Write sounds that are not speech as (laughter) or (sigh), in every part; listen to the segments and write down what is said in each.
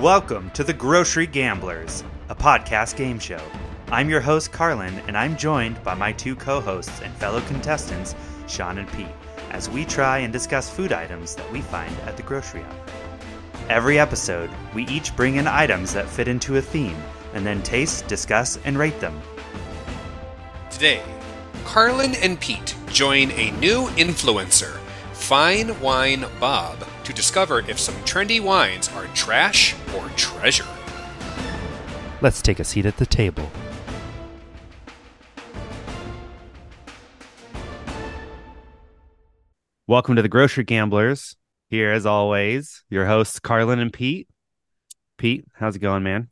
Welcome to the Grocery Gamblers, a podcast game show. I'm your host, Carlin, and I'm joined by my two co hosts and fellow contestants, Sean and Pete, as we try and discuss food items that we find at the grocery outlet. Every episode, we each bring in items that fit into a theme, and then taste, discuss, and rate them. Today, Carlin and Pete join a new influencer, Fine Wine Bob, to discover if some trendy wines are trash or treasure. Let's take a seat at the table. Welcome to the Grocery Gamblers. Here, as always, your hosts, Carlin and Pete. Pete, how's it going, man?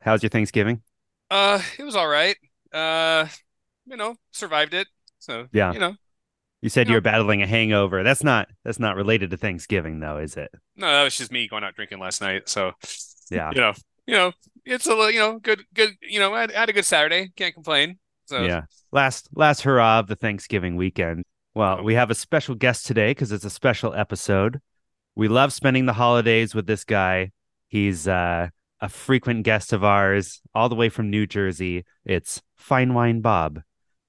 How's your Thanksgiving? Uh, it was all right. Uh, you know, survived it. So Yeah. you know, You said you Yeah. were battling a hangover. That's not that's not related to Thanksgiving, though, is it? no, that was just me going out drinking last night. So Yeah. you know, you know, it's a little, you know, good, good. You know, I had, I had a good Saturday. Can't complain. So Yeah. Last last hurrah of the Thanksgiving weekend. Well, Oh. we have a special guest today because it's a special episode. We love spending the holidays with this guy. He's uh, a frequent guest of ours, all the way from New Jersey. It's Fine Wine Bob.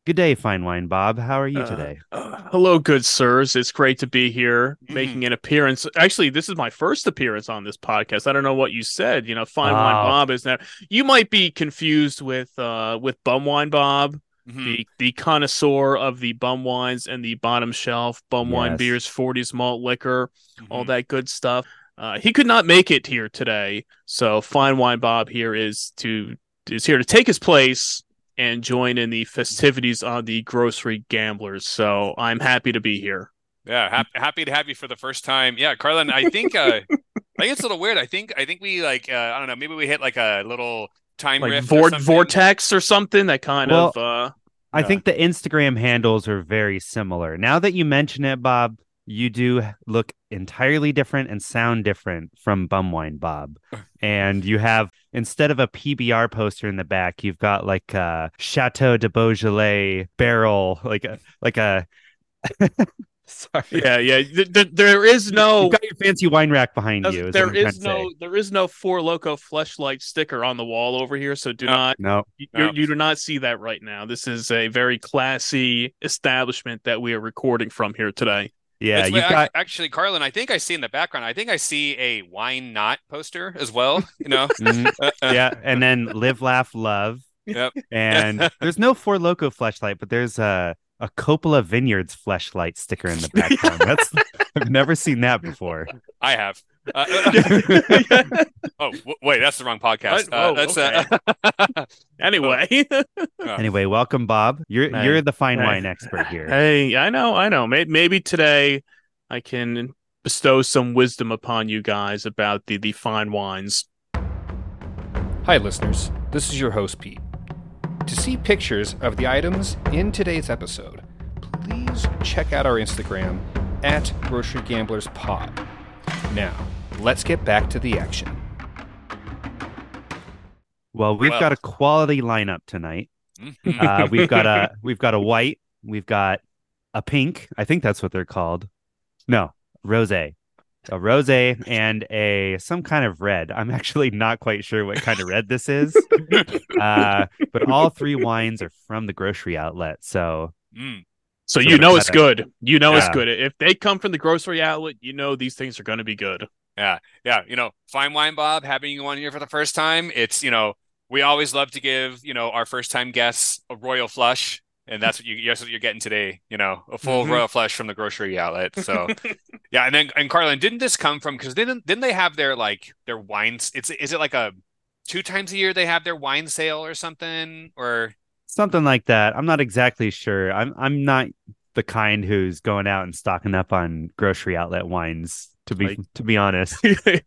Good day, Fine Wine Bob. How are you Uh, today? Uh, hello, good sirs. It's great to be here, Mhm. making an appearance. Actually, this is my first appearance on this podcast. I don't know what you said. You know, Fine Wine. Bob is now. You might be confused with uh with Bum Wine Bob, mhm. the the connoisseur of the bum wines and the bottom shelf bum wine beers, 40s malt liquor, all Mhm. that good stuff. Uh, he could not make it here today, so Fine Wine Bob here is to is here to take his place and join in the festivities on the grocery gamblers. So I'm happy to be here. Yeah, happy, happy to have you for the first time. Yeah, Carlin, I think uh (laughs) I think it's a little weird. I think I think we like uh I don't know, maybe we hit like a little time Like rift or vor- something. vortex or something that kind Well, of uh I yeah. think the Instagram handles are very similar. Now that you mention it, Bob, you do look entirely different and sound different from Bumwine Bob. And you have instead of a PBR poster in the back, you've got like a Chateau de Beaujolais barrel, like a like a (laughs) sorry. yeah, yeah. Th- th- there is no You've got your fancy wine rack behind you. is there is no there is no four loco fleshlight sticker on the wall over here, so do No. not No. you, No. you do not see that right now. This is a very classy establishment that we are recording from here today. Yeah, you've ac- got actually, Carlin. I think I see in the background. I think I see a wine not poster as well. You know, (laughs) Mhm. Uh, uh, yeah, and then live, laugh, love. Yep. And (laughs) there's no Four Loco fleshlight, but there's a a Coppola Vineyards fleshlight sticker in the background. That's (laughs) I've never seen that before. I have. Uh, uh, (laughs) (laughs) oh w- wait, that's the wrong podcast. Oh, Uh, that's uh, (laughs) Anyway, Anyway, welcome, Bob. You're Hey. you're the fine Hey. wine expert here. hey, I know, I know. Maybe, maybe today I can bestow some wisdom upon you guys about the the fine wines. Hi, listeners. This is your host, Pete. To see pictures of the items in today's episode, please check out our Instagram at Grocery Gamblers Pod. Now, let's get back to the action. Well, we've Well. got a quality lineup tonight. Uh, (laughs) we've got a we've got a white, we've got a pink. I think that's what they're called. No, rose. A rose and a some kind of red. I'm actually not quite sure what kind of red this is. (laughs) Uh, but all three wines are from the grocery outlet. So Mm. So, So you know it's gotta- good. You know it's good. If they come from the grocery outlet, you know these things are going to be good. Yeah, yeah. You know, fine wine, Bob. Having you on here for the first time, it's you know we always love to give you know our first time guests a royal flush, and that's what you that's what you're getting today. You know, a full Mhm. royal flush from the grocery outlet. So (laughs) yeah, and then and Carlin, didn't this come from because didn't didn't they have their like their wines? It's is it like a two times a year they have their wine sale or something or something like that. I'm not exactly sure. I'm I'm not the kind who's going out and stocking up on grocery outlet wines. To be Like- to be honest,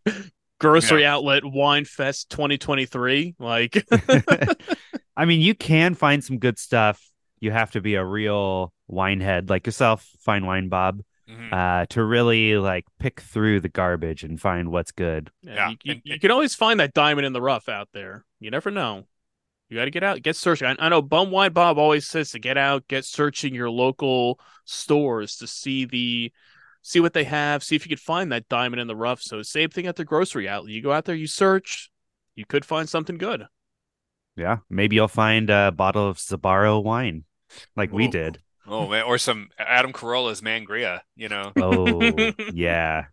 (laughs) grocery outlet wine fest 2023 like (laughs) (laughs) I mean, you can find some good stuff. You have to be a real wine head like yourself, fine wine Bob, Mhm. uh, to really like pick through the garbage and find what's good. Yeah, you, you, you can always find that diamond in the rough out there you never know you got to get out get searching I, I know bum wine bob always says to get out get searching your local stores to see the see what they have, see if you could find that diamond in the rough. So same thing at the grocery outlet. You go out there, you search, you could find something good. Yeah, maybe you'll find a bottle of Zabaro wine, like we did. Oh man, or some Adam Carolla's Mangria. You know Oh (laughs) yeah,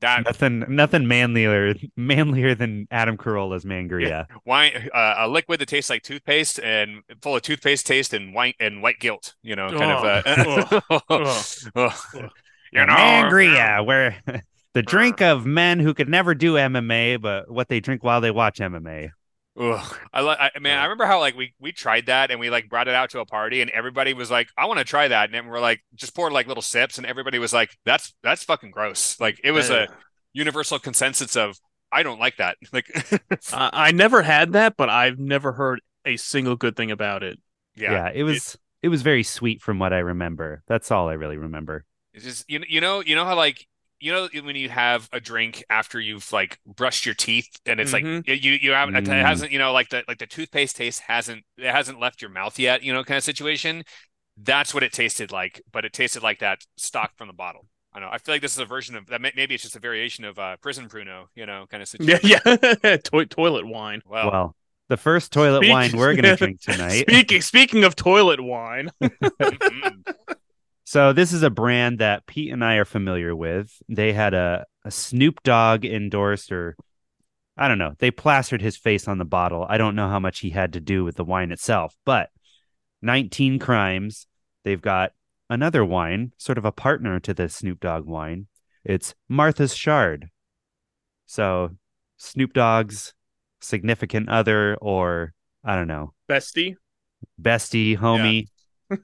that nothing, nothing manlier, manlier than Adam Carolla's Mangria. wine, uh, a liquid that tastes like toothpaste and full of toothpaste taste and white and white guilt. You know, kind of. Uh, Ugh. (laughs) (laughs) you know, Mangria, where (laughs) the drink of men who could never do MMA, but what they drink while they watch MMA. Ugh. I like, I, man, I remember how like we we tried that and we like brought it out to a party and everybody was like, I want to try that, and then we're like, just poured like little sips, and everybody was like, that's that's fucking gross. Like it was a universal consensus of I don't like that. (laughs) Like, I I never had that, but I've never heard a single good thing about it. Yeah, yeah, it was it was very sweet from what I remember. That's all I really remember. It's just you you know you know how like you know when you have a drink after you've like brushed your teeth and it's Mhm. like you you have it Mm. hasn't you know like the like the toothpaste taste hasn't it hasn't left your mouth yet you know kind of situation. That's what it tasted like, but it tasted like that stock from the bottle. I know. I feel like this is a version of that. Maybe it's just a variation of uh, prison Pruno, you know, kind of (laughs) situation. (laughs) yeah. to- toilet wine. Well, Well, the first toilet Speak- wine we're gonna (laughs) drink tonight. Speaking speaking of toilet wine, So this is a brand that Pete and I are familiar with. They had a, a Snoop Dogg endorsed, or I don't know. They plastered his face on the bottle. I don't know how much he had to do with the wine itself, but 19 Crimes. They've got another wine, sort of a partner to the Snoop Dogg wine. It's Martha's Chard. So Snoop Dogg's significant other, or I don't know, bestie. bestie, homie,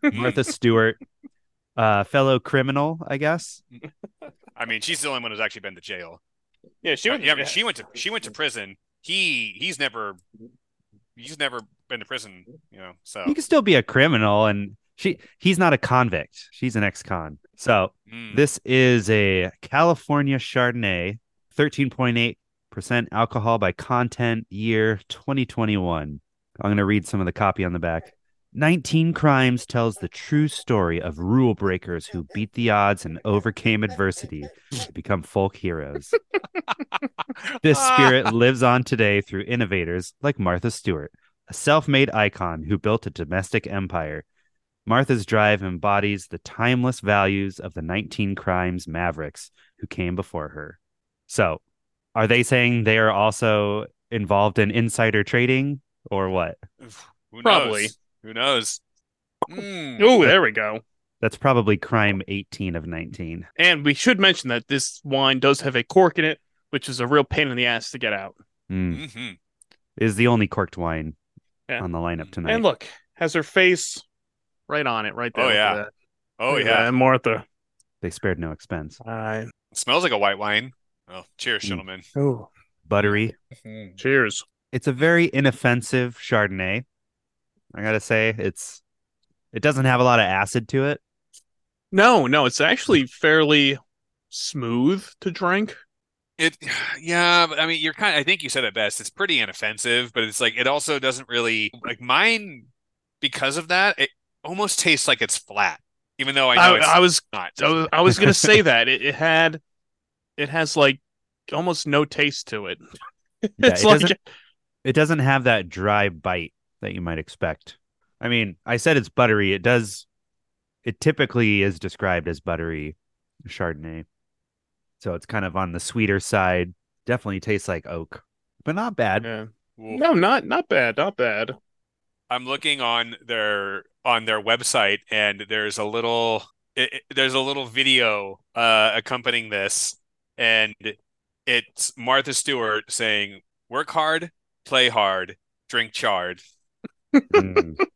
(laughs) Martha Stewart, uh, fellow criminal, I guess. (laughs) I mean, she's the only one who's actually been to jail. Yeah, she went. yeah, I mean, she went to she went to prison. He he's never he's never been to prison, you know. So He could still be a criminal, and she he's not a convict. She's an ex-con. So mm. this is a California Chardonnay, thirteen point eight percent alcohol by content, year twenty twenty one. I'm gonna read some of the copy on the back. 19 Crimes tells the true story of rule breakers who beat the odds and overcame adversity to become folk heroes. (laughs) This spirit lives on today through innovators like Martha Stewart, a self made icon who built a domestic empire. Martha's drive embodies the timeless values of the 19 Crimes Mavericks who came before her. So, are they saying they are also involved in insider trading or what? Who Probably. knows? Who knows? Mm. Oh, there we go. That's probably crime 18 of 19. And we should mention that this wine does have a cork in it, which is a real pain in the ass to get out. Mm. Mhm. Is the only corked wine Yeah. on the lineup tonight. And look, has her face right on it, right there. Oh, yeah. that. Oh Look at yeah, and Martha. they spared no expense. Uh, smells like a white wine. Oh, cheers, Mm. gentlemen. oh, Buttery. cheers. It's a very inoffensive Chardonnay. I gotta say, it's it doesn't have a lot of acid to it. No, no, it's actually fairly smooth to drink. It, (sighs) yeah, but I mean, you're kind. Of, I think you said it best. It's pretty inoffensive, but it's like it also doesn't really like mine because of that. It almost tastes like it's flat, even though I know I, it's I was, not. I was, I was gonna say that it, it had, it has like almost no taste to it. (laughs) Yeah, it's it like doesn't it doesn't have that dry bite that you might expect. I mean, I said it's buttery. It does it typically is described as buttery Chardonnay. So it's kind of on the sweeter side. Definitely tastes like oak, but not bad. yeah. No, not not bad, not bad. I'm looking on their on their website, and there's a little it, it- there's a little video uh, accompanying this, and it's Martha Stewart saying, "Work hard, play hard, drink chard." Mm. (laughs)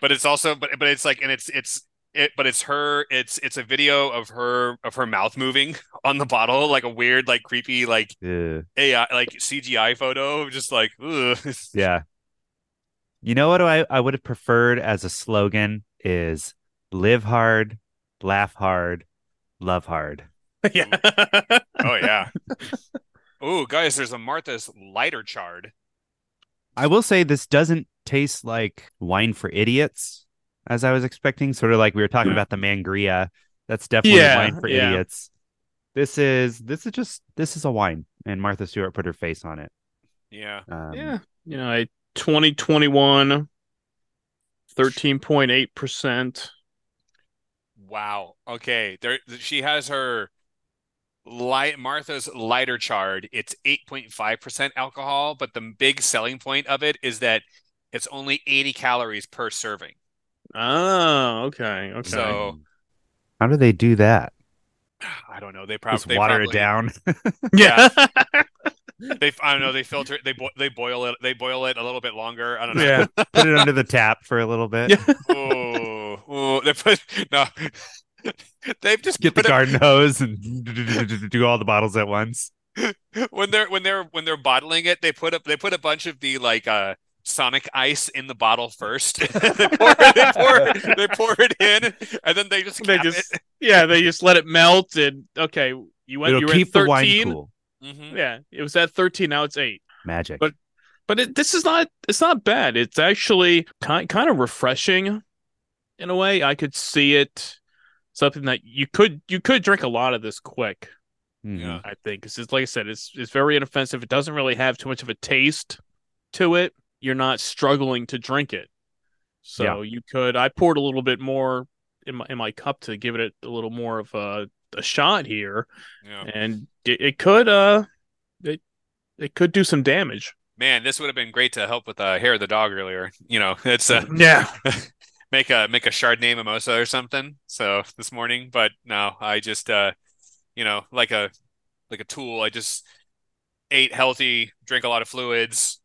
But it's also but but it's like and it's it's it but it's her it's it's a video of her of her mouth moving (laughs) on the bottle like a weird like creepy like Ugh. AI like CGI photo just like ugh. Yeah. You know what I, I would have preferred as a slogan is live hard, laugh hard, love hard. (laughs) yeah. Oh yeah. Oh guys, there's a Martha's lighter chard. I will say this doesn't taste like wine for idiots, as I was expecting. Sort of like we were talking about the Mangria. That's definitely Yeah, wine for yeah. idiots. This is this is just this is a wine, and Martha Stewart put her face on it. Yeah. Um, yeah, you know, a 2021 13.8%. Wow. Okay. There she has her light Martha's lighter chard. It's 8.5% alcohol, but the big selling point of it is that it's only 80 calories per serving. Oh, okay. Okay. So How do they do that? (sighs) I don't know. They Just probably water it down. (laughs) yeah. (laughs) They I don't know. They filter it. They bo- they boil it. They boil it a little bit longer. I don't know. yeah. Put it under the tap for a little bit. Yeah. Oh, oh, they put no. (laughs) They've just Get the put it- garden hose and do all the bottles at once. (laughs) when they're when they're when they're bottling it, they put up they put a bunch of the like uh Sonic ice in the bottle first. (laughs) they, pour, they pour they pour it in, and then they just They cap just yeah, they just let it melt and okay, you went It'll you were keep at the wine 13. cool. it. Mhm. Yeah, it was at 13 now it's 8. Magic. But- But it, this is not it's not bad. It's actually kind kind of refreshing in a way. I could see it something that you could you could drink a lot of this quick. Mhm. Yeah. I think because it's like I said, it's it's very inoffensive. It doesn't really have too much of a taste to it. You're not struggling to drink it, so Yeah. you could. I poured a little bit more in my in my cup to give it a little more of a a shot here, Yeah. and it, it could uh it it could do some damage. Man, this would have been great to help with the hair of the dog earlier. You know, it's uh, Yeah, (laughs) make a make a Chardonnay mimosa or something. So this morning, but no, I just uh, you know, like a like a tool. I just ate healthy, drank a lot of fluids,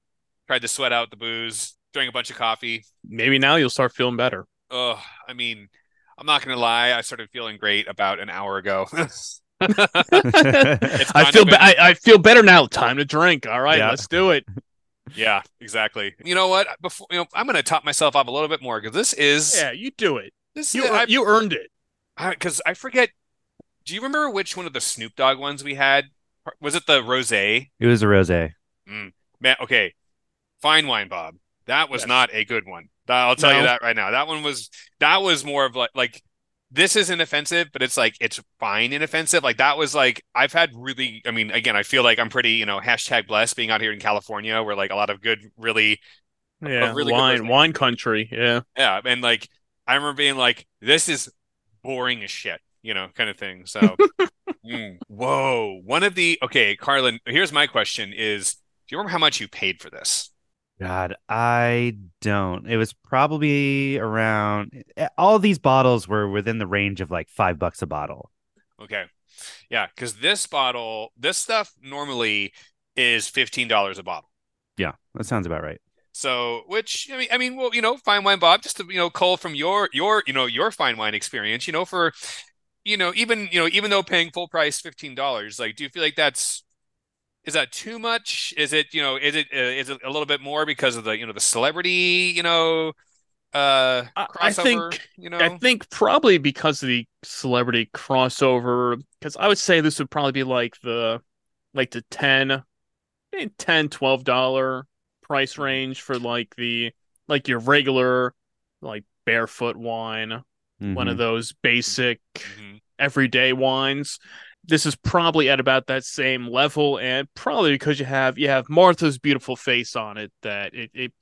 tried to sweat out the booze, drank a bunch of coffee. maybe now you'll start feeling better. Oh, I mean, I'm not gonna lie, I started feeling great about an hour ago. (laughs) (laughs) I feel be- been- I, I feel better now. Time to drink. All right, Yeah. let's do it. Yeah, exactly. You know what? Before you know, I'm gonna top myself up a little bit more because this is Yeah, you do it. this You is you earned it. because I, forget. Do you remember which one of the Snoop Dogg ones we had? Was it the rosé? It was a rosé. Mm. Man, okay, fine wine, Bob. That was Yes. not a good one. I'll tell you that right now. That one was that was more of like like this is inoffensive, but it's like it's fine inoffensive. Like that was like I've had really. I mean, again, I feel like I'm pretty you know hashtag blessed being out here in California, where like a lot of good, really Yeah, really wine wine country. Yeah. yeah, and like I remember being like, this is boring as shit, you know, kind of thing. So, (laughs) mm, whoa, one of the okay, Carlin. Here's my question: Is do you remember how much you paid for this? God, I don't. It was probably around. Eh, eh, all these bottles were within the range of like five bucks a bottle. Okay, yeah, because this bottle, this stuff normally is fifteen dollars a bottle. Yeah, that sounds about right. So, which I mean, I mean, well, you know, fine wine, Bob. Just to you know, cull from your your you know your fine wine experience. You know, for you know, even you know, even though paying full price fifteen dollars, like, do you feel like that's is that too much? Is it you know, is it uh, is it a little bit more because of the you know the celebrity you know uh I- I crossover? think- you know, I think probably because of the celebrity crossover, because I would say this would probably be like the like the 10 eh, 10 12 dollar price range for like the like your regular like barefoot wine, one of Mhm. those basic Mhm. everyday wines. This is probably at about that same level, and probably because you have you have Martha's beautiful face on it that it it,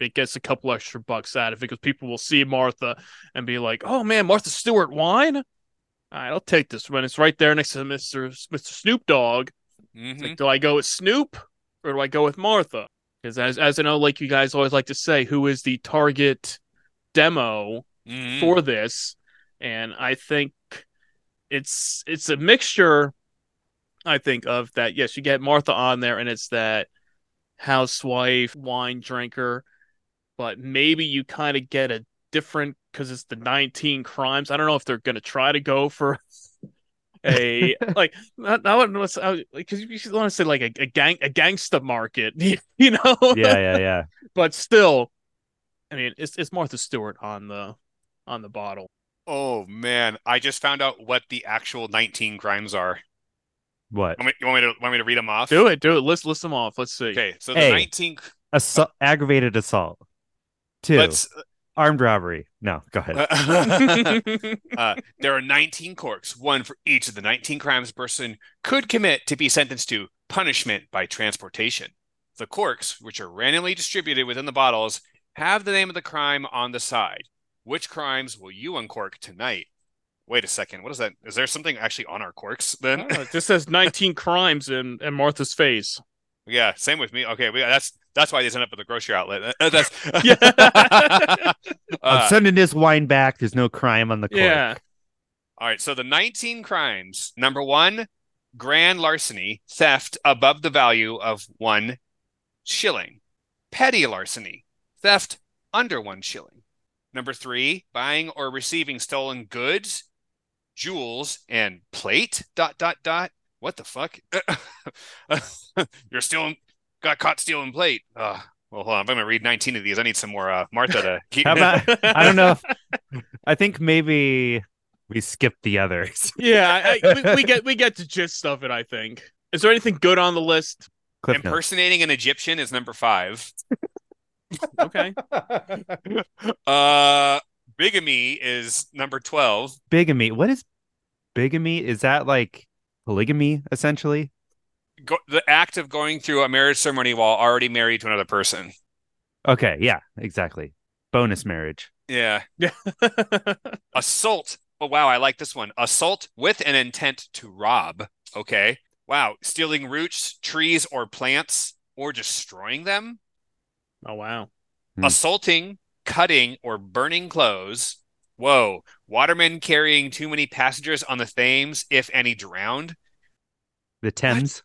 it gets a couple extra bucks out of it because people will see Martha and be like, "Oh man, Martha Stewart wine." All right, I'll take this one. it's right there next to Mister Mister Snoop Dogg. Mhm. like, do I go with Snoop or do I go with Martha? Because as as I know, like you guys always like to say, who is the target demo Mhm. for this and i think it's it's a mixture i think of that yes you get martha on there and it's that housewife wine drinker but maybe you kind of get a different because it's the 19 crimes. I don't know if they're going to try to go for a (laughs) like not, not because oh, you want to say like a, a gang a gangsta market (laughs) you know? Yeah, yeah, yeah. (laughs) but still i mean it's it's martha stewart on the on the bottle Oh man, I just found out what the actual 19 crimes are. What? Want me, you want me to want me to read them off? do it do it list list them off let's see Okay, so the Hey. 19 Assault, aggravated assault. 2 let's Armed robbery. No, go ahead. (laughs) (laughs) uh, there are 19 corks, one for each of the 19 crimes a person could commit to be sentenced to punishment by transportation. The corks, which are randomly distributed within the bottles, have the name of the crime on the side. Which crimes will you uncork tonight? Wait a second. What is that? Is there something actually on our corks then? It says 19 (laughs) crimes in, in Martha's face. yeah, same with me. Okay, we, that's that's why these end up at the grocery outlet. Uh, That's (laughs) Yeah. (laughs) I'm Uh, sending this wine back. There's no crime on the cork. Yeah. All right, so the 19 crimes. Number one, grand larceny, theft above the value of one shilling. Petty larceny, theft under one shilling. Number three, buying or receiving stolen goods, jewels, and plate. Dot dot dot. What the fuck? (laughs) You're stealing. Got caught stealing plate. Uh, well, hold on. I'm gonna read 19 of these. I need some more uh, Martha to keep. How about? I don't know. If, (laughs) I think maybe we skip the others. Yeah, I, I, we, we (laughs) get we get to gist of it. I think. Is there anything good on the list? Cliff notes. Impersonating an Egyptian is number five. Okay. Uh, bigamy is number 12. Bigamy. What is bigamy? Is that like polygamy essentially? Go- the act of going through a marriage ceremony while already married to another person. Okay, yeah, exactly. Bonus marriage. Yeah. Yeah. (laughs) Assault. Oh, wow. I like this one. Assault with an intent to rob. Okay. Wow. Stealing roots, trees, or plants, or destroying them. Oh wow. Hmm. Assaulting, cutting, or burning clothes. Whoa. Watermen carrying too many passengers on the Thames, if any drowned. The Thames.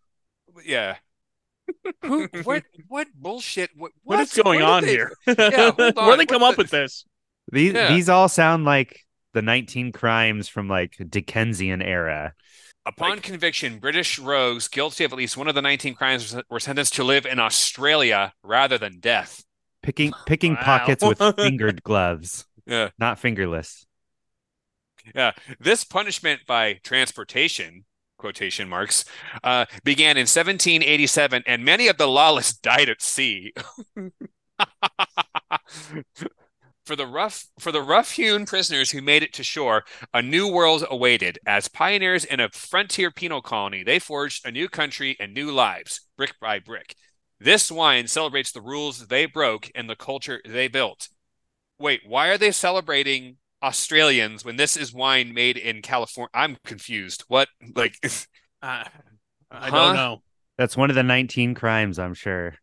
Yeah. (laughs) Who? (laughs) What? What bullshit? What? what is going Where did on they- here? (laughs) Yeah, hold Where on. they What come the- up with this? These Yeah. these all sound like the 19 crimes from like Dickensian era. Upon conviction, British rogues guilty of at least one of the 19 crimes were sentenced to live in Australia rather than death. Picking picking Wow. pockets with (laughs) fingered gloves, Yeah. not fingerless. Yeah. This punishment by transportation, quotation marks, uh, began in 1787, and many of the lawless died at sea. (laughs) For the rough for the rough-hewn prisoners who made it to shore, a new world awaited. As pioneers in a frontier penal colony, they forged a new country and new lives, brick by brick. This wine celebrates the rules they broke and the culture they built. Wait, why are they celebrating Australians when this is wine made in California? I'm confused. What? Like, (laughs) Uh, I Huh? don't know. That's one of the 19 crimes, I'm sure.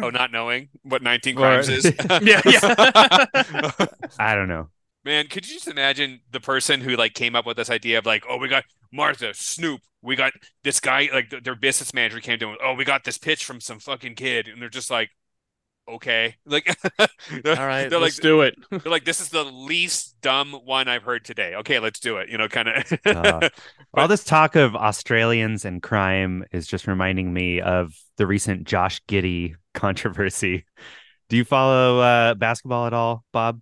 Oh, not knowing what 19 Or- crimes is? (laughs) Yeah, yeah. (laughs) I don't know. Man, could you just imagine the person who like came up with this idea of like, oh, we got Martha, Snoop, we got this guy, like th- their business manager came to them, oh, we got this pitch from some fucking kid, and they're just like, okay, (laughs) like, all right, they're, let's like, do it. they're like, this is the least dumb one I've heard today. Okay, let's do it. You know, kind of. Uh, (laughs) All this talk of Australians and crime is just reminding me of the recent Josh Giddey (laughs) controversy. Do you follow uh, basketball at all, Bob?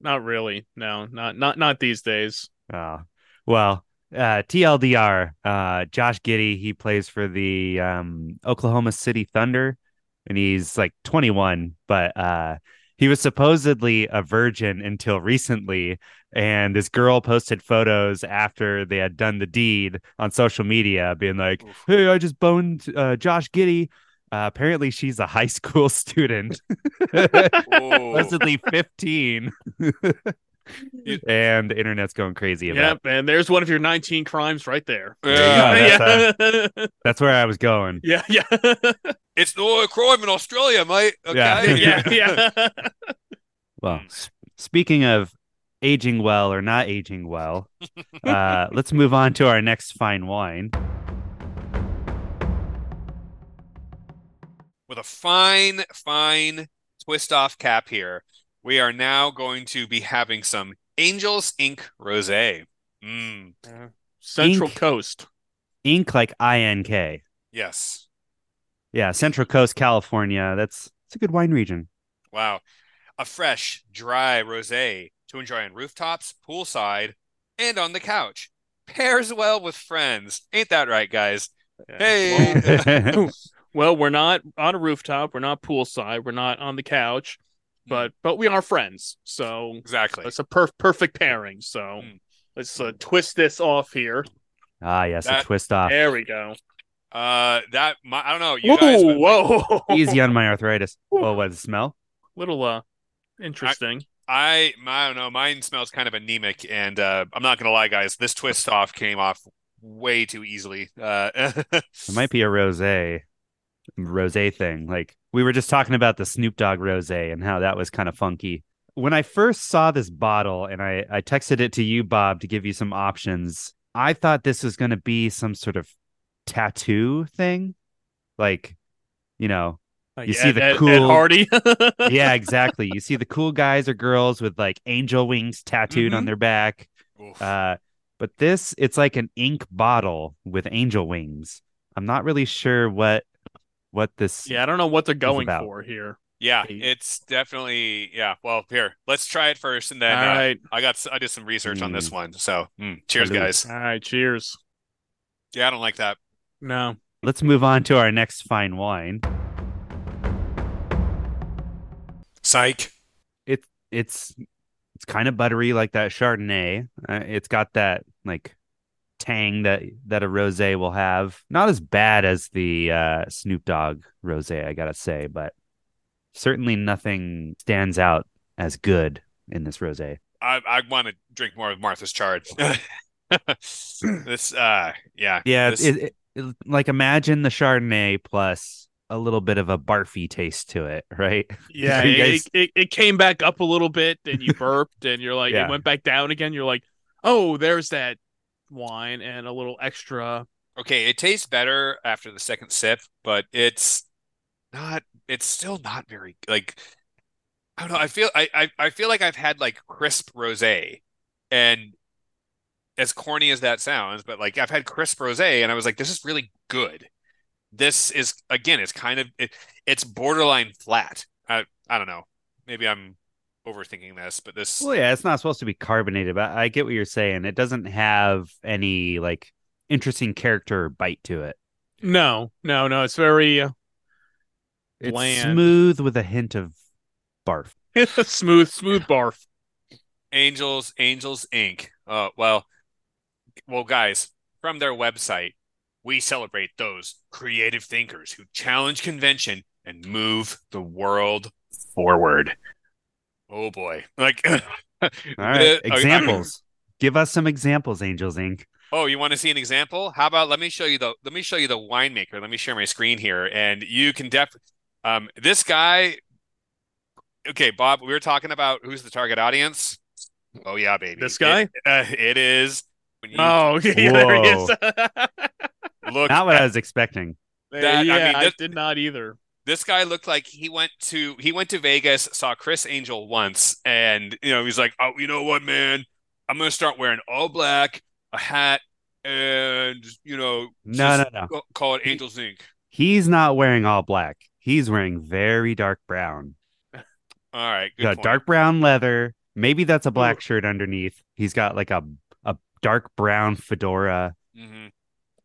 Not really. No, not not not these days. Oh, well, uh, TLDR, uh, Josh Giddey, he plays for the um, Oklahoma City Thunder, and he's like 21, but uh, he was supposedly a virgin until recently. And this girl posted photos after they had done the deed on social media, being like, "Hey, I just boned uh, Josh Giddey." Uh, apparently, she's a high (laughs) school student, (laughs) supposedly 15. (laughs) (laughs) and the internet's going crazy about Yep, and there's one of your 19 crimes right there. Yeah. go. (laughs) yeah, That's where I was going. yeah, yeah, (laughs) It's no crime in Australia, mate. Okay. Yeah. yeah, yeah. Well, s- speaking of aging well or not aging well, uh, let's move on to our next fine wine. With a fine, fine twist off cap here, we are now going to be having some Angels Ink. Rosé. Mm, Central Ink. Coast. Ink like I N K. yes. Yeah, Central Coast, California. That's it's a good wine region. Wow. A fresh, dry rosé to enjoy on rooftops, poolside, and on the couch. Pairs well with friends. Ain't that right, guys? Hey. (laughs) (laughs) Well, we're not on a rooftop. We're not poolside. We're not on the couch. But but we are friends, so Exactly. it's a per- perfect pairing. So Mm. let's uh, twist this off here. Ah, yes, That- a twist off. There we go. Uh, that my, I don't know. You guys, Whoa, like, Easy on my (laughs) arthritis. Oh, what the smell? little uh, interesting. I I don't know. Mine smells kind of anemic, and uh, I'm not gonna lie, guys. This twist off came off way too easily. Uh, (laughs) It might be a rosé, rosé thing. Like we were just talking about the Snoop Dogg rosé and how that was kind of funky. When I first saw this bottle and I, I texted it to you, Bob, to give you some options, I thought this was going to be some sort of tattoo thing. Like, you know, you see the Ed- Ed- Ed cool- Hardy. (laughs) yeah, (laughs) exactly. You see the cool guys or girls with like angel wings tattooed on Mhm. their back. Uh, but this, it's like an ink bottle with angel wings. I'm not really sure what what this. yeah, I don't know what they're going about. for here. yeah, it's definitely yeah. Well, here, let's try it first, and then All uh, I got I did some research on this Mm. one. So, mm, cheers, Salute. guys. all right. Cheers. Yeah, I don't like that. No, Let's move on to our next fine wine. Psych. It's it's it's kind of buttery like that Chardonnay. Uh, it's got that like tang that that a rosé will have. Not as bad as the uh, Snoop Dogg rosé, I gotta say, but certainly nothing stands out as good in this rosé. I I want to drink more of Martha's Chard. (laughs) (laughs) this uh yeah Yeah, this- it, it, it- like imagine the Chardonnay plus a little bit of a barfy taste to it, (laughs) right? yeah, it, guys- it, it came back up a little bit, and you burped, and you're like, Yeah. it went back down again. You're like, oh, there's that wine and a little extra. okay. It tastes better after the second sip, but it's not. It's still not very like. I don't know. I feel I I, I feel like I've had like crisp rosé, and as corny as that sounds, but like I've had crisp rosé, and I was like, this is really good. This is again, it's kind of it, it's borderline flat. I I don't know. Maybe I'm overthinking this, but this Well, yeah, it's not supposed to be carbonated, but I get what you're saying. It doesn't have any like interesting character or bite to it. No, no, no. It's very uh, It's Bland. smooth with a hint of barf. (laughs) smooth, smooth barf. Angels, Angels Ink. Uh, well, well, guys, from their website, we celebrate those creative thinkers who challenge convention and move the world forward. Oh boy! Like, (laughs) All right, examples. Give us some examples, Angels Ink. Oh, you want to see an example? How about let me show you the let me show you the winemaker. Let me share my screen here, and you can def. Um, this guy. Okay, Bob, we were talking about who's the target audience. Oh yeah, baby. This guy? It, uh, it is. When you Oh, (laughs) (laughs) okay, yeah, there he is. look, Not what at- I was expecting. That- I yeah, mean, I did not either. This guy looked like he went to he went to Vegas, saw Criss Angel once, and you know he's like, oh, you know what, man, I'm gonna start wearing all black, a hat, and you know, No, just no, no. call it Angels Ink. He's not wearing all black. He's wearing very dark brown. (laughs) All right, good got point. dark brown leather. Maybe that's a black Ooh. shirt underneath. He's got like a a dark brown fedora, Mhm.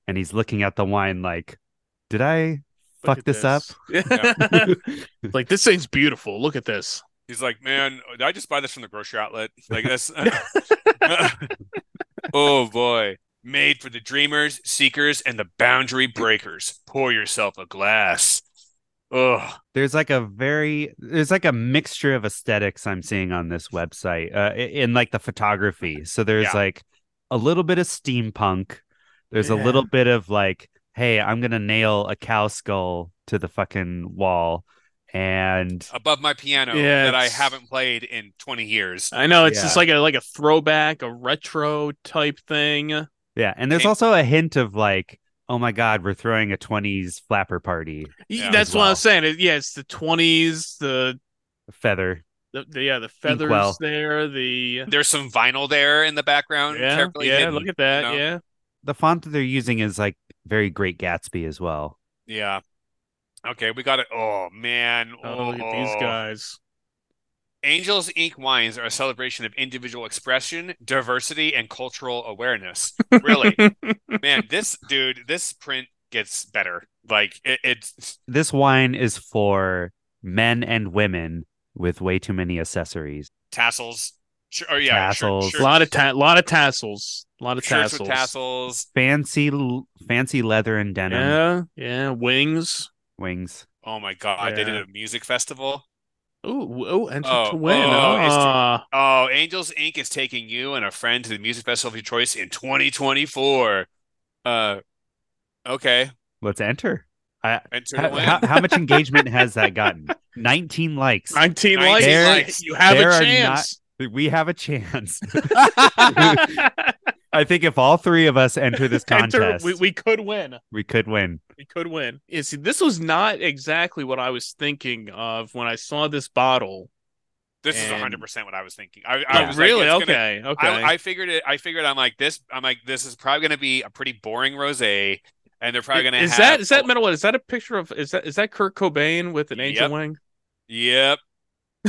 and he's looking at the wine like, "Did I fuck at this, up?" (laughs) (laughs) like this thing's beautiful. Look at this. He's like, man, did I just buy this from the grocery outlet? Like this. (laughs) oh boy. Made for the dreamers, seekers, and the boundary breakers. Pour yourself a glass. Ugh. there's like a very there's like a mixture of aesthetics I'm seeing on this website uh, in like the photography. So there's Yeah. like a little bit of steampunk. There's a little bit of like, hey, I'm gonna nail a cow skull to the fucking wall, and above my piano Yeah, that I haven't played in 20 years. I know it's just like a like a throwback, a retro type thing. yeah, and there's Okay. also a hint of like, oh my god, we're throwing a 20s flapper party Yeah. That's As what I well. was saying. It, yeah, it's the twenties, the, feather. the, the yeah, the feathers Inkwell. there, the There's some vinyl there in the background. yeah, yeah. hidden, Look at that. you know? Yeah, The font that they're using is like very Great Gatsby as well. Yeah. Okay, we got it. Oh man. oh, look at these Oh. guys. Angels Ink. wines are a celebration of individual expression, diversity, and cultural awareness. Really, (laughs) man, this dude, this print gets better. Like it, it's This wine is for men and women with way too many accessories. tassels. Sh- Oh yeah, Tassels. Shirt, A lot of ta- lot of tassels. A lot of shirts tassels. with tassels. Fancy, fancy leather and denim Yeah, yeah. Wings. wings. Oh my god, they did Yeah. a music festival. Ooh, ooh, enter Oh, to win. oh, it's- Ah. Oh, Angels Ink. is taking you and a friend to the music festival of your choice in 2024. Uh, okay. Let's enter. I, Enter to how, win. how, how much engagement has that gotten? (laughs) 19 likes. 19 19 likes. likes. You have There a are chance. We have a chance. (laughs) (laughs) I think if all three of us enter this (laughs) Enter, contest, we, we could win. we could win. We could win. Yeah, see, this was not exactly what I was thinking of when I saw this bottle. This is 100% what I was thinking. I, I Yeah. was like, really? gonna- okay. okay. I, I figured it. I figured I'm like this. I'm like this is probably going to be a pretty boring rosé, and they're probably going to is have. that is that metal? Is that a picture of is that is that Kurt Cobain with an angel Yep. wing? Yep.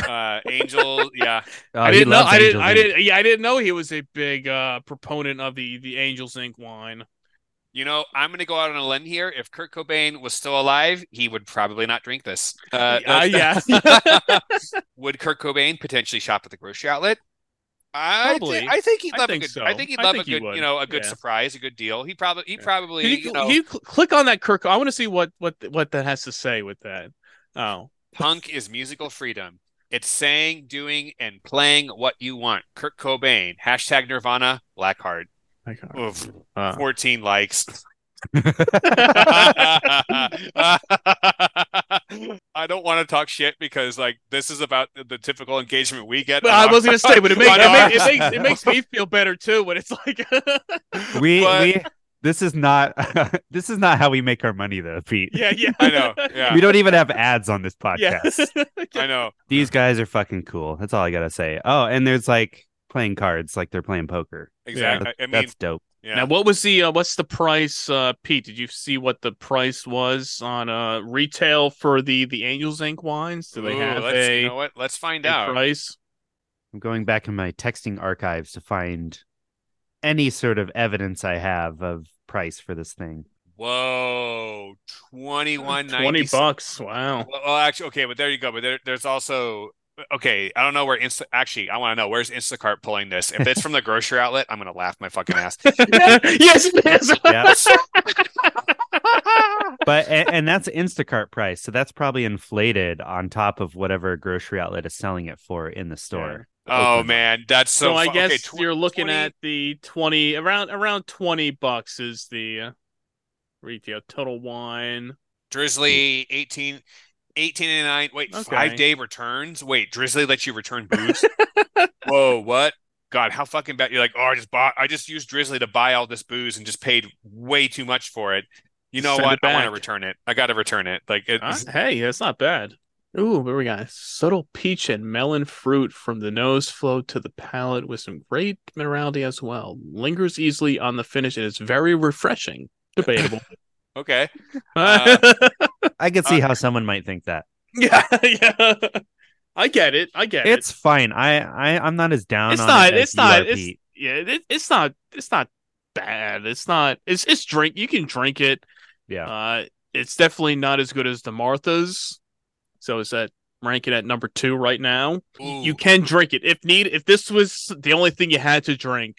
Uh, Angel. Yeah. (laughs) Oh, I didn't know. I didn't. I didn't. Yeah, I didn't know he was a big uh, proponent of the the Angels Ink. wine. You know, I'm going to go out on a limb here. If Kurt Cobain was still alive, he would probably not drink this. Uh, Uh, yeah. (laughs) (laughs) would Kurt Cobain potentially shop at the grocery outlet? I, Probably. thi- I think he'd I love a good. so. I think he'd love think a good, you know, a good Yeah. surprise, a good deal. He probably, he Yeah. probably, Can you, you know, you cl- click on that Kurt? I want to see what what what that has to say with that. Oh, punk is musical freedom. It's saying, doing, and playing what you want. Kurt Cobain. Hashtag Nirvana. Blackheart. okay. Oof. Uh, 14 likes. (laughs) I don't want to talk shit because like this is about the, the typical engagement we get. But I was gonna say, but it (laughs) makes, it, our- makes, it makes it makes me feel better too when it's like (laughs) we But- we this is not (laughs) this is not how we make our money though, Pete. yeah yeah I know. (laughs) Yeah, We don't even have ads on this yeah podcast. (laughs) I know. These guys are fucking cool. That's all I gotta say. Oh, and there's like playing cards, like they're playing poker. Exactly. That- I mean, That's dope. yeah. Now, what was the uh, what's the price, uh, Pete? Did you see what the price was on uh retail for the the Angels Ink. wines? Do they Ooh, have let's, a, you know what? Let's find out. price? I'm going back in my texting archives to find any sort of evidence I have of price for this thing. Whoa, twenty one Twenty bucks. Wow. Well, well, actually, okay, but there you go. But there, there's also okay. I don't know where Insta. Actually, I want to know where's Instacart pulling this. If it's from the grocery outlet, I'm gonna laugh my fucking ass. (laughs) yes, it is. Yeah. (laughs) but and, and that's Instacart price, so that's probably inflated on top of whatever grocery outlet is selling it for in the store. Oh Open. man, that's So, so. I fu- guess okay, tw- you're looking 20 at the twenty around around twenty bucks is the uh, retail total wine. Drizzly 18, 18.99. Wait, Okay. five day returns. Wait, Drizzly lets you return (laughs) booze. Whoa, what? God, how fucking bad! You're like, oh, I just bought. I just used Drizzly to buy all this booze and just paid way too much for it. You know Send what? it I want to return it. I got to return it. Like it. Uh, (laughs) hey, it's not bad. Ooh, what we got? Subtle peach and melon fruit from the nose flow to the palate with some great minerality as well. Lingers easily on the finish and is very refreshing. Debatable. (laughs) Okay. Uh, I could see Uh, how someone might think that. (laughs) yeah, yeah. I get it. I get it. It's fine. I, I I'm not as down. It's on not. It as It's not. you It's Pete. yeah. It, it's not. It's not bad. It's not. It's it's drink. You can drink it. yeah. Uh, it's definitely not as good as the Martha's. So is that ranking at number two right now? Ooh. You can drink it if need. If this was the only thing you had to drink,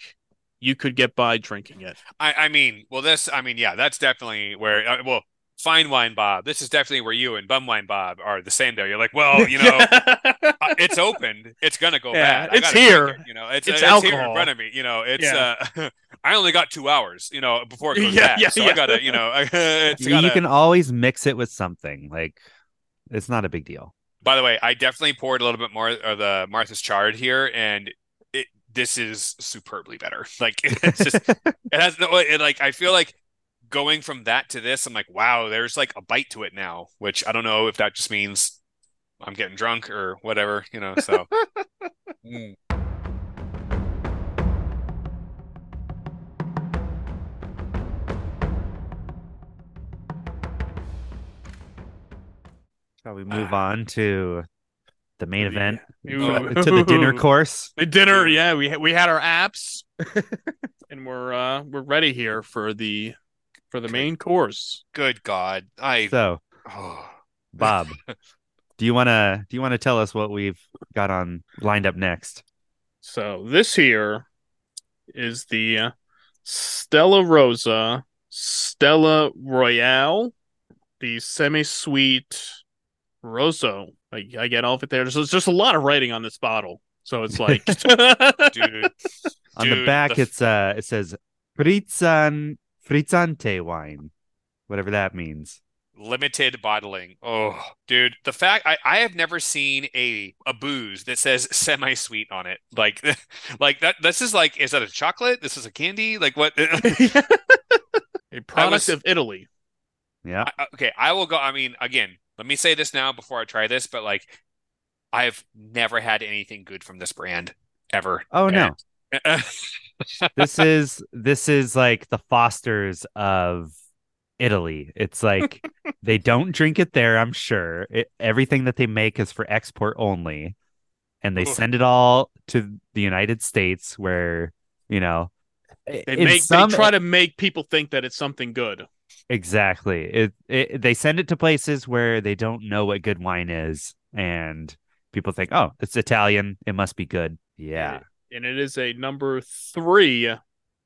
you could get by drinking it. I, I mean, well, this, I mean, yeah, that's definitely where, uh, well, fine wine Bob. This is definitely where you and bum wine Bob are the same. There, you're like, well, you know, (laughs) uh, it's opened. It's gonna go Yeah, bad. I it's gotta drink here. it, you know, it's It's uh, here in front of me. You know, it's. Yeah. uh (laughs) I only got two hours. You know, before it goes Yeah, bad. yeah, so yeah. I gotta, you know, (laughs) it's you gotta. can always mix it with something. Like it's not a big deal. By the way, I definitely poured a little bit more of the Martha's Chard here, and it this is superbly better. (laughs) Like it's just it has no it, like I feel like going from that to this, I'm like, wow, there's like a bite to it now, which I don't know if that just means I'm getting drunk or whatever, you know. So (laughs) Mm. Shall we move on to the main event? Ooh. (laughs) to the (laughs) dinner course. The dinner, yeah, we we had our apps, (laughs) and we're uh we're ready here for the for the main course. good God, I So, oh. (sighs) Bob, Do you wanna do you wanna tell us what we've got on lined up next? So this here is the uh, Stella Rosa, Stella Royale, the semi-sweet Rosso. I, I get all of it there. So it's just a lot of writing on this bottle, so it's (laughs) like, (laughs) Dude, On the back, the it's uh, it says Fritzan Frizzante wine, whatever that means. limited bottling. Oh, dude, the fact I, I have never seen a a booze that says (laughs) semi-sweet on it. Like like that this is like is that a chocolate? This is a candy? Like what a product was- of Italy. Yeah, I- okay, I will go I mean, again, let me say this now before I try this, but like I've never had anything good from this brand ever. Oh, no. (laughs) This is this is like the Fosters of Italy. It's like (laughs) they don't drink it there. I'm sure it, everything that they make is for export only, and they Oof. send it all to the United States, where you know They make some- they try to make people think that it's something good. Exactly. It, it they send it to places where they don't know what good wine is, and people think, "Oh, it's Italian. It must be good." Yeah. and it is a number three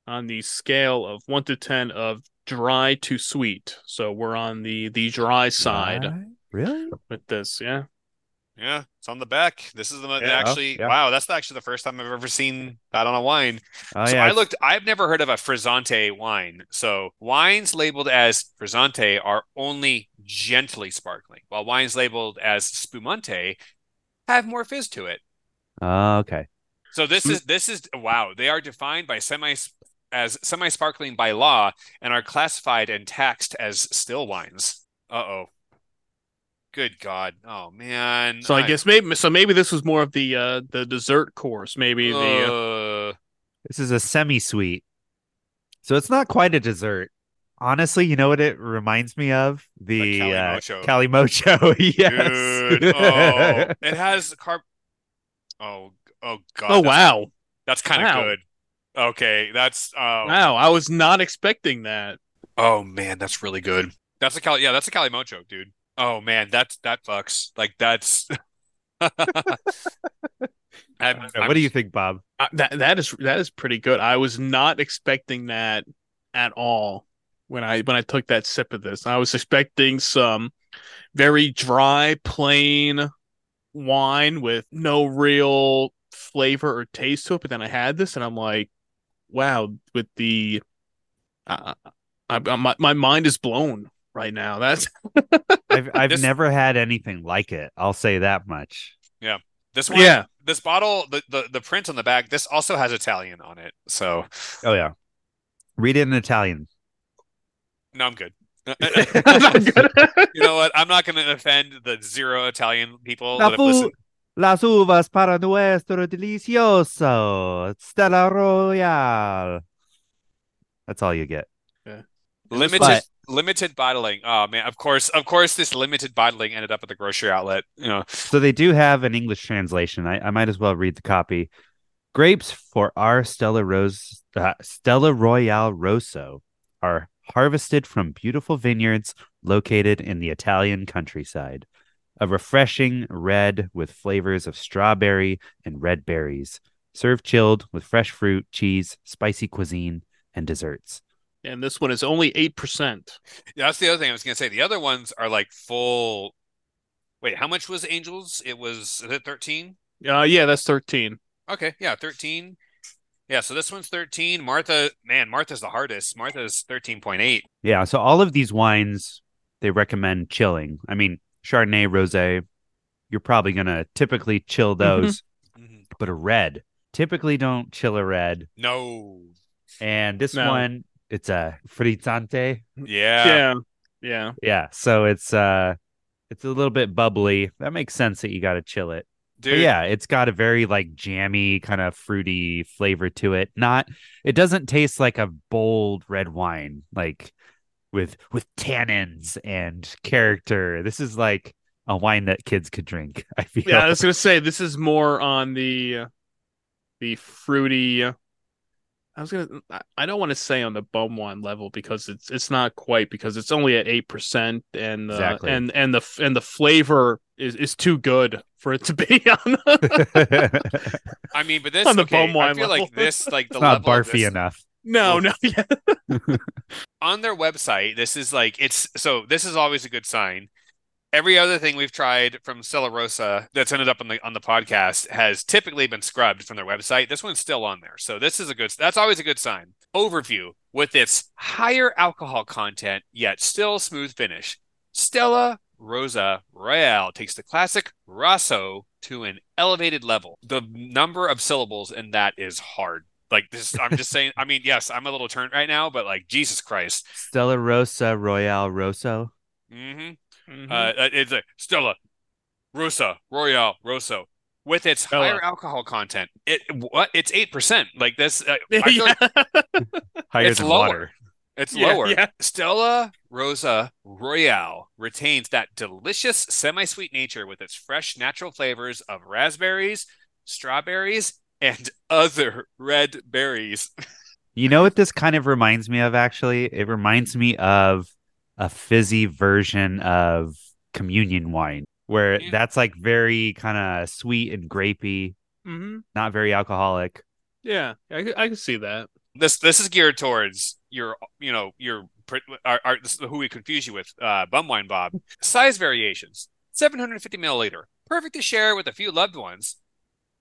on the scale of one to ten of dry to sweet. So we're on the the dry side What? Really? with this. Yeah, Yeah, it's on the back. This is the Yeah, actually yeah. wow. That's actually the first time I've ever seen that on a wine. Oh so yeah. I looked. I've never heard of a frizzante wine. So wines labeled as frizzante are only gently sparkling, while wines labeled as spumante have more fizz to it. Oh, okay. So this is this is wow. They are defined by semi as semi sparkling by law and are classified and taxed as still wines. Uh oh. Good God. Oh man. so I, guess maybe so maybe this was more of the uh the dessert course. Maybe the Uh, This is a semi-sweet, so it's not quite a dessert. Honestly, you know what it reminds me of? The, The uh, Calimocho. Calimocho. (laughs) yes. dude. Oh, it has carb. Oh, oh God. oh that's- wow That's kind of Wow. good. Okay, that's oh wow I was not expecting that. oh man, that's really good. That's a Cali. Yeah, that's a Calimocho, dude. Oh man, that's that fucks. Like that's. (laughs) I'm, what do you think, Bob? Uh, that that is that is pretty good. I was not expecting that at all when I when I took that sip of this. I was expecting some very dry, plain wine with no real flavor or taste to it. But then I had this, and I'm like, wow, with the, uh, I, I, my my mind is blown right now. That's (laughs) I've I've This- never had anything like it. I'll say that much. Yeah. This one, yeah. this bottle, the, the the print on the back, this also has Italian on it. So Oh yeah. Read it in Italian. no, I'm good. (laughs) (laughs) You know what? I'm not going to offend the zero Italian people La that fu- listened. Las uvas para nuestro delicioso Stella Royal. That's all you get. Limited But- limited bottling. Oh man, of course, of course, this limited bottling ended up at the grocery outlet. You know, So they do have an English translation. I, I might as well read the copy. Grapes for our Stella Rose uh, Stella Royale Rosso are harvested from beautiful vineyards located in the Italian countryside. A refreshing red with flavors of strawberry and red berries, served chilled with fresh fruit, cheese, spicy cuisine, and desserts. And this one is only eight percent. Yeah, that's the other thing I was going to say. The other ones are like full. Wait, how much was Angels? It was is it 13? Uh, yeah, that's thirteen. Okay, yeah, 13. Yeah, so this one's 13. Martha, man, Martha's the hardest. Martha's 13.8. Yeah, so all of these wines they recommend chilling. I mean, Chardonnay, Rosé, you're probably gonna typically chill those, but a red typically don't chill a red. No. And this No. one, it's a frizzante. Yeah. Yeah, yeah. Yeah, so it's uh, it's a little bit bubbly. That makes sense that you got to chill it. But Dude. yeah, it's got a very like jammy kind of fruity flavor to it. Not, it doesn't taste like a bold red wine like with with tannins and character. This is like a wine that kids could drink. (laughs) I feel. Yeah, I was gonna say this is more on the uh, the fruity. I was gonna. I- I don't want to say on the bum wine level because it's it's not quite because it's only at eight percent and uh, Exactly. and and the and the flavor is is too good for it to be (laughs) on. I mean, but this On the okay, bum I feel level. like this, like the It's not level barfy this- enough. no, no, yeah. (laughs) on their website, this is like it's so this is always a good sign. Every other thing we've tried from Stella Rosa that's ended up on the on the podcast has typically been scrubbed from their website. This one's still on there. So this is a good that's always a good sign. Overview with its higher alcohol content yet still smooth finish. Stella Rosa Royale takes the classic Rosso to an elevated level. The number of syllables in that is hard. Like this, I'm just saying. I mean, yes, I'm a little turned right now, but like Jesus Christ. Stella Rosa Royale Rosso. Mm hmm Mhm. Uh, it's a Stella Rosa Royale Rosso with its Stella. higher alcohol content. It what? It's eight percent. Like this. Uh, I feel like (laughs) yeah. Higher It's than lower. water. it's Yeah, lower. yeah. Stella Rosa Royale retains that delicious semi-sweet nature with its fresh natural flavors of raspberries, strawberries, and other red berries. (laughs) You know what this kind of reminds me of actually? It reminds me of a fizzy version of communion wine where Yeah. that's like very kind of sweet and grapey, Mhm. not very alcoholic. Yeah, I can see that. This this is geared towards your you know your pr- our, our this is who we confuse you with uh bum wine bob size variations 750 milliliter perfect to share with a few loved ones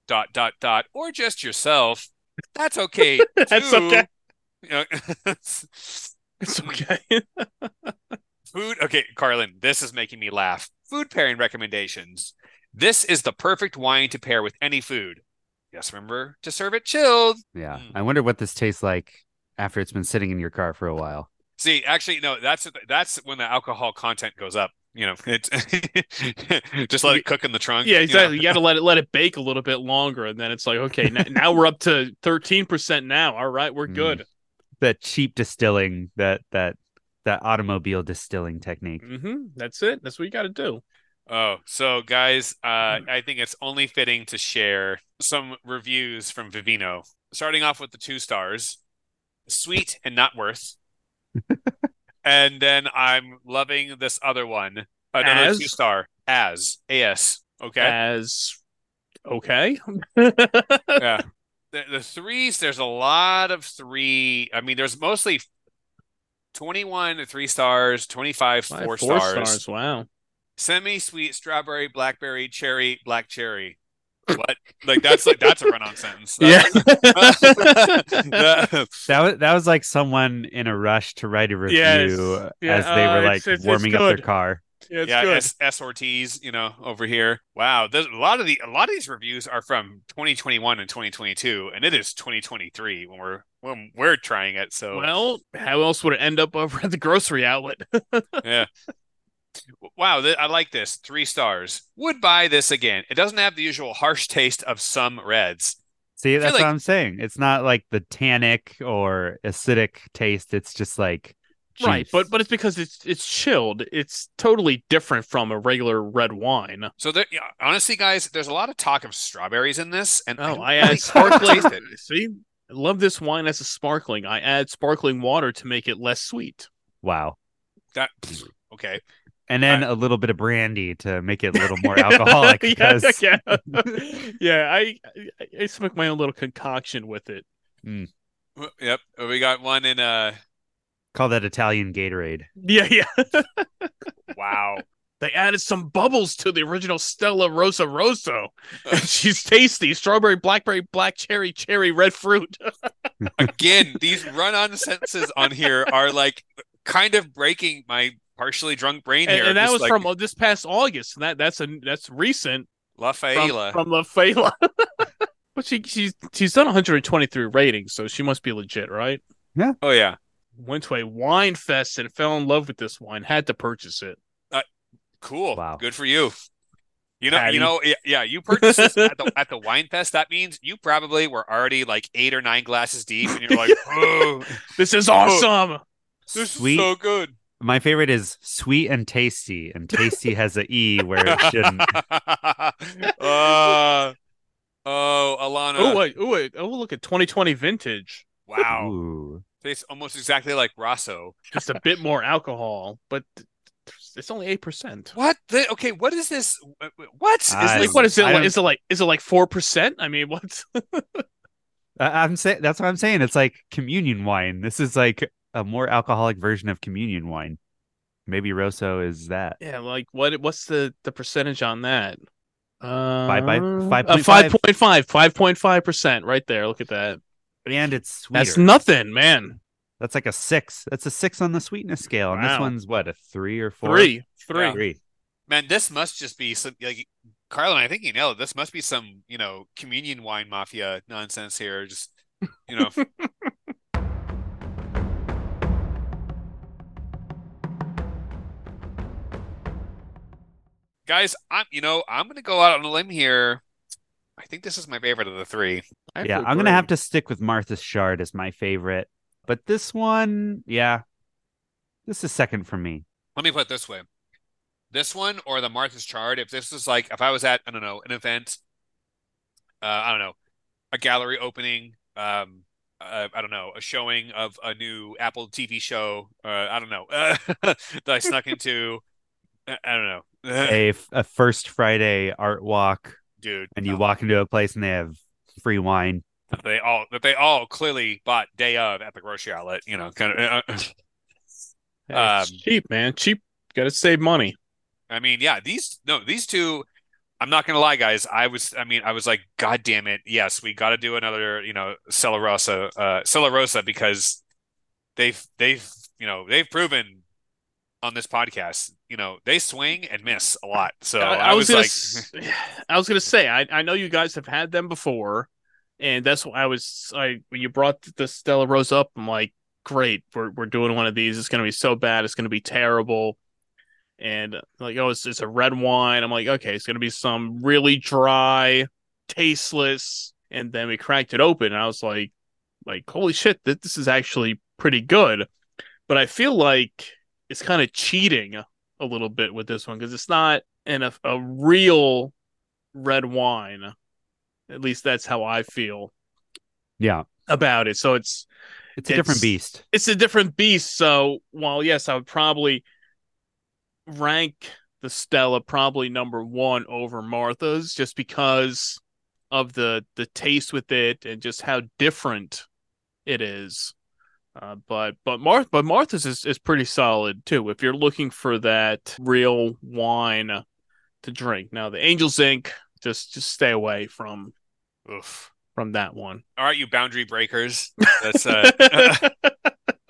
dot dot dot or just yourself that's okay (laughs) That's too. okay. (laughs) You know, It's okay. (laughs) food okay carlin this is making me laugh food pairing recommendations this is the perfect wine to pair with any food just remember to serve it chilled Yeah. Mm. I wonder what this tastes like after it's been sitting in your car for a while. See, actually, no. That's that's when the alcohol content goes up. You know, (laughs) it's (laughs) just let it cook in the trunk. yeah, you know. exactly. You, got to let it let it bake a little bit longer, and then it's like, okay, now, now we're up to thirteen percent. Now, all right, we're Mm. Good. That cheap distilling, that that that automobile distilling technique. hmm That's it. That's what you got to do. Oh, so guys, uh, Hmm. I think it's only fitting to share some reviews from Vivino. Starting off with the two stars, sweet and not worth. (laughs) and then I'm loving this other one, another As? two star, as as. Okay. As okay. (laughs) yeah. The, the threes, there's a lot of three. I mean, there's mostly 21 three stars, 25 four stars, stars. Wow. semi sweet strawberry, blackberry, cherry, black cherry. What? Like that's like that's a run-on sentence. (laughs) Yeah. The- (laughs) (laughs) That was that was like someone in a rush to write a review Yes. Yeah, as they uh, were like it's- it's- it's warming up their car. Yeah, it's yeah, good. S, S Ortiz, you know, over here. Wow, there's a lot of the a lot of these reviews are from 2021 and 2022, and it is 2023 when we're when we're trying it. So Well, how else would it end up over at the grocery outlet? (laughs) yeah. Wow, th- I like this. Three stars. Would buy this again. It doesn't have the usual harsh taste of some reds. See, that's like- what I'm saying. It's not like the tannic or acidic taste. It's just like right, but but it's because it's it's chilled. It's totally different from a regular red wine. So there, yeah, honestly, guys, there's a lot of talk of strawberries in this, and Oh, don't I add sparkling. (laughs) See, I love this wine as a sparkling. I add sparkling water to make it less sweet. wow. That okay. And then a little bit of brandy to make it a little more (laughs) alcoholic. yeah, because yeah, (laughs) yeah. I, I I smoke my own little concoction with it. Yep, we got one in uh call that Italian Gatorade. Yeah, yeah. (laughs) wow. They added some bubbles to the original Stella Rosa Rosso. (laughs) And she's tasty. Strawberry, blackberry, black cherry, cherry, red fruit. (laughs) Again, these run-on sentences on here are like kind of breaking my partially drunk brain And, here. and that was like from uh, this past August. And that that's a that's recent La from, Faila. from La Fela. but she she's she's done 123 ratings, so she must be legit, right? Yeah. Oh yeah. Went to a wine fest and fell in love with this wine. Had to purchase it. Cool. Wow. Good for you. You know, Patty. you know, yeah, yeah, you purchased this at the at the (laughs) wine fest. That means you probably were already like eight or nine glasses deep, and you're like, (laughs) "Oh, This is awesome. this Sweet. is so good." My favorite is sweet and tasty, and tasty has a e where it (laughs) shouldn't. uh, oh, Alana! Oh wait, oh wait, oh look at 2020 vintage. wow, Ooh. Tastes almost exactly like Rosso. Just a bit more alcohol, but it's only eight percent. What? The, okay, what is this? What is I- Like, what is it? Like, is it like is it like four percent? I mean, what's (laughs) I- I'm saying that's what I'm saying. It's like communion wine. This is like a more alcoholic version of communion wine. Maybe Rosso is that. yeah? Like, what? What's the the percentage on that? Uh, Five by- uh, 5.5. five point five, five point five percent, right there. Look at that. And it's sweeter. That's nothing, man. That's like a six. That's a six on the sweetness scale. And this one's what, a three or four? Three, three. Yeah. Three. Man, this must just be some like Carlin. I think you know. This must be some you know communion wine mafia nonsense here. Just you know, (laughs) guys. I'm you know I'm gonna go out on a limb here. I think this is my favorite of the three. I Yeah, I'm gonna have to stick with Martha's Chard as my favorite. But this one, yeah. This is second for me. Let me put it this way. This one or the Martha's Chard, if this was like if I was at, I don't know, an event, uh, I don't know, a gallery opening, um, uh, I don't know, a showing of a new Apple TV show, uh, I don't know, (laughs) that I snuck into, I I don't know. (laughs) A, a first Friday art walk, Dude, and you no. walk into a place and they have free wine. that they all that they all clearly bought day of at the grocery outlet, you know, kind of uh, Hey, it's um, cheap, man. Cheap. Got to save money. I mean, yeah, these no, these two. I'm not gonna lie, guys. I was, I mean, I was like, God damn it, yes, we got to do another, you know, Stella Rosa, uh, Stella Rosa because they've, they've, you know, they've proven on this podcast, you know, they swing and miss a lot. So I, was, gonna like, (laughs) (sighs) I was gonna say, I, I know you guys have had them before, and that's why I was I when you brought the Stella Rose up, I'm like, great, we're we're doing one of these. It's gonna be so bad, it's gonna be terrible. And like, oh, it's, it's a red wine. I'm like, okay, it's gonna be some really dry, tasteless. And then we cracked it open, and I was like, like, holy shit, this, this is actually pretty good. But I feel like it's kind of cheating a little bit with this one because it's not in a, a real red wine. At least that's how I feel Yeah. about it. So it's It's a different beast. it's a different beast. So while yes, I would probably rank the Stella probably number one over Martha's just because of the the taste with it and just how different it is. Uh, but but Mar- but Martha's is, is pretty solid too. If you're looking for that real wine to drink. Now the Angels Ink just just stay away from oof. from that one. All right, you boundary breakers. That's uh, (laughs)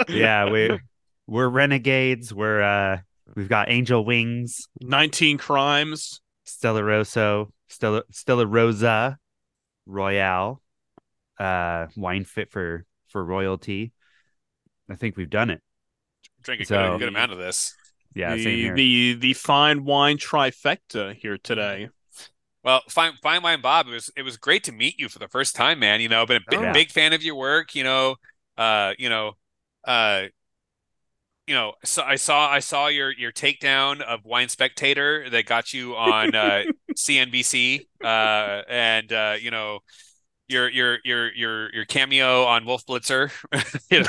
Yeah, we we're renegades. We're uh we've got angel wings, 19 crimes. Stella Rosso, Stella Stella Rosa, Royale, uh wine fit for for royalty. I think we've done it. drink a So- good, good amount of this. Yeah, same the, here. the the fine wine trifecta here today. Well, fine, fine wine, Bob. It was it was great to meet you for the first time, man. You know, been a big, Oh, yeah. big fan of your work. You know, uh, you know, uh, you know. So I saw I saw your your takedown of Wine Spectator that got you on uh, (laughs) CNBC, uh, and uh, you know. Your your your your your cameo on Wolf Blitzer, (laughs) you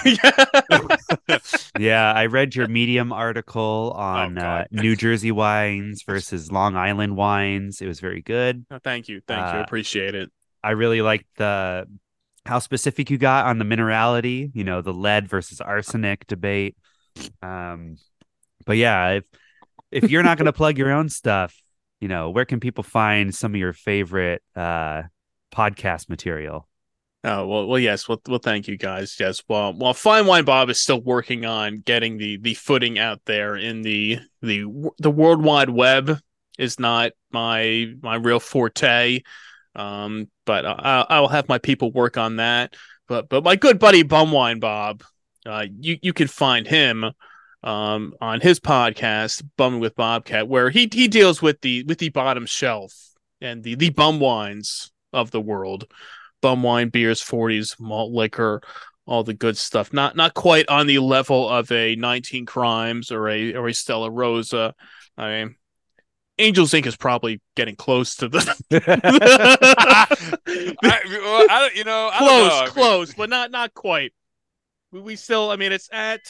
know, (laughs) yeah, I read your Medium article on uh, Oh, God. New Jersey wines versus Long Island wines. It was very good. Oh, thank you, thank you, Uh, appreciate it. I really liked the how specific you got on the minerality, you know, the lead versus arsenic debate. Um but yeah, if if you're not going (laughs) to plug your own stuff, you know, where can people find some of your favorite uh podcast material? Oh well, well, yes. Well, well, thank you guys. Yes. Well, while Fine Wine Bob is still working on getting the the footing out there in the the the World Wide Web is not my my real forte. Um, but I, I will have my people work on that. But but my good buddy Bumwine Bob, uh, you you can find him um on his podcast Bumming with Bobcat, where he he deals with the with the bottom shelf and the the bum wines of the world bum wine, beers, 40s, malt liquor, all the good stuff. Not not quite on the level of a 19 Crimes or a or a Stella Rosa. I mean, Angels Ink is probably getting close to the (laughs) I, (laughs) well, I don't, you know, I don't close, know. I mean, close, but not not quite. We, we still, I mean, it's at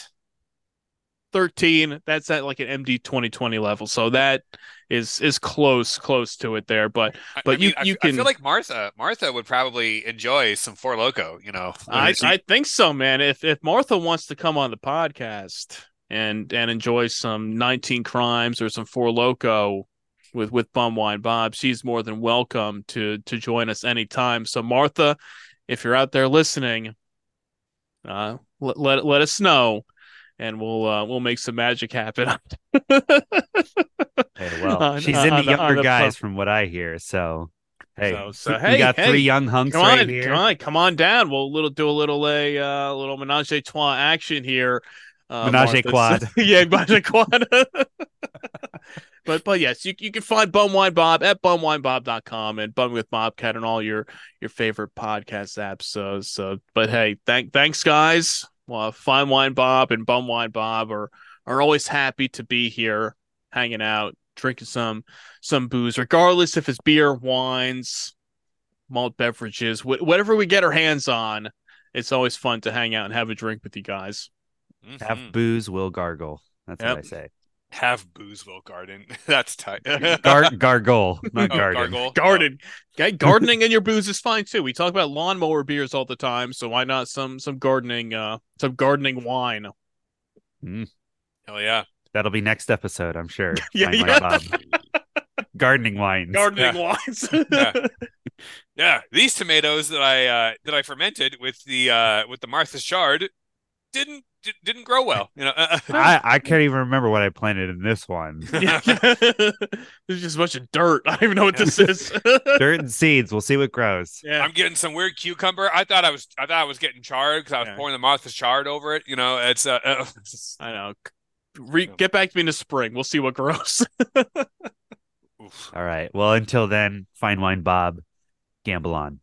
13. That's at like an MD 2020 level. So that is is close close to it there. But but I mean, you you I can feel like Martha Martha would probably enjoy some Four Loco. You know, (laughs) I, She- I think so, man. If if Martha wants to come on the podcast and and enjoy some 19 crimes or some Four Loco with with Bumwine Bob, she's more than welcome to to join us anytime. So Martha, if you're out there listening, uh, let let, let us know, and we'll uh, we'll make some magic happen. (laughs) Hey, well, On- she's on into the- on younger the guys phone. from what I hear. So, hey, So- so, we hey, got hey, three young hunks come right on, here. come on, come on down. We'll little do a little a uh, little menage a trois action here. Uh, Menage a Martha. (laughs) yeah, menage a quad. (laughs) but but yes, you you can find Bumwine Bob at bumwinebob.com and Bum with Bobcat and all your your favorite podcast apps. So so but hey, thank thanks guys. Well, Fine Wine Bob and Bum Wine Bob are are always happy to be here, hanging out, drinking some some booze, regardless if it's beer, wines, malt beverages, wh- whatever we get our hands on. It's always fun to hang out and have a drink with you guys. Have Mhm. booze, will gargle. That's Yep. what I say. Have Boozeville Garden. (laughs) That's tight. (laughs) Gar- gargle, (laughs) not Oh, garden. gargle. Garden, okay, gardening in your booze is fine too. We talk about lawnmower beers all the time, so why not some some gardening, uh, some gardening wine? Hell yeah. That'll be next episode, I'm sure. Yeah, Fine yeah. Gardening wines. Gardening wines. Yeah. Yeah, these tomatoes that I uh, that I fermented with the uh, with the Martha's chard didn't di- didn't grow well. You know, I, I can't even remember what I planted in this one. (laughs) Yeah. (laughs) There's just a bunch of dirt. I don't even know what this is. (laughs) Dirt and seeds. We'll see what grows. yeah. I'm getting some weird cucumber. I thought I was I thought I was getting charred because I was Yeah. pouring the Martha's chard over it. You know, it's uh, uh I know. Re- get back to me in the spring. We'll see what grows. All right. Well, until then, fine wine, Bob. Gamble on.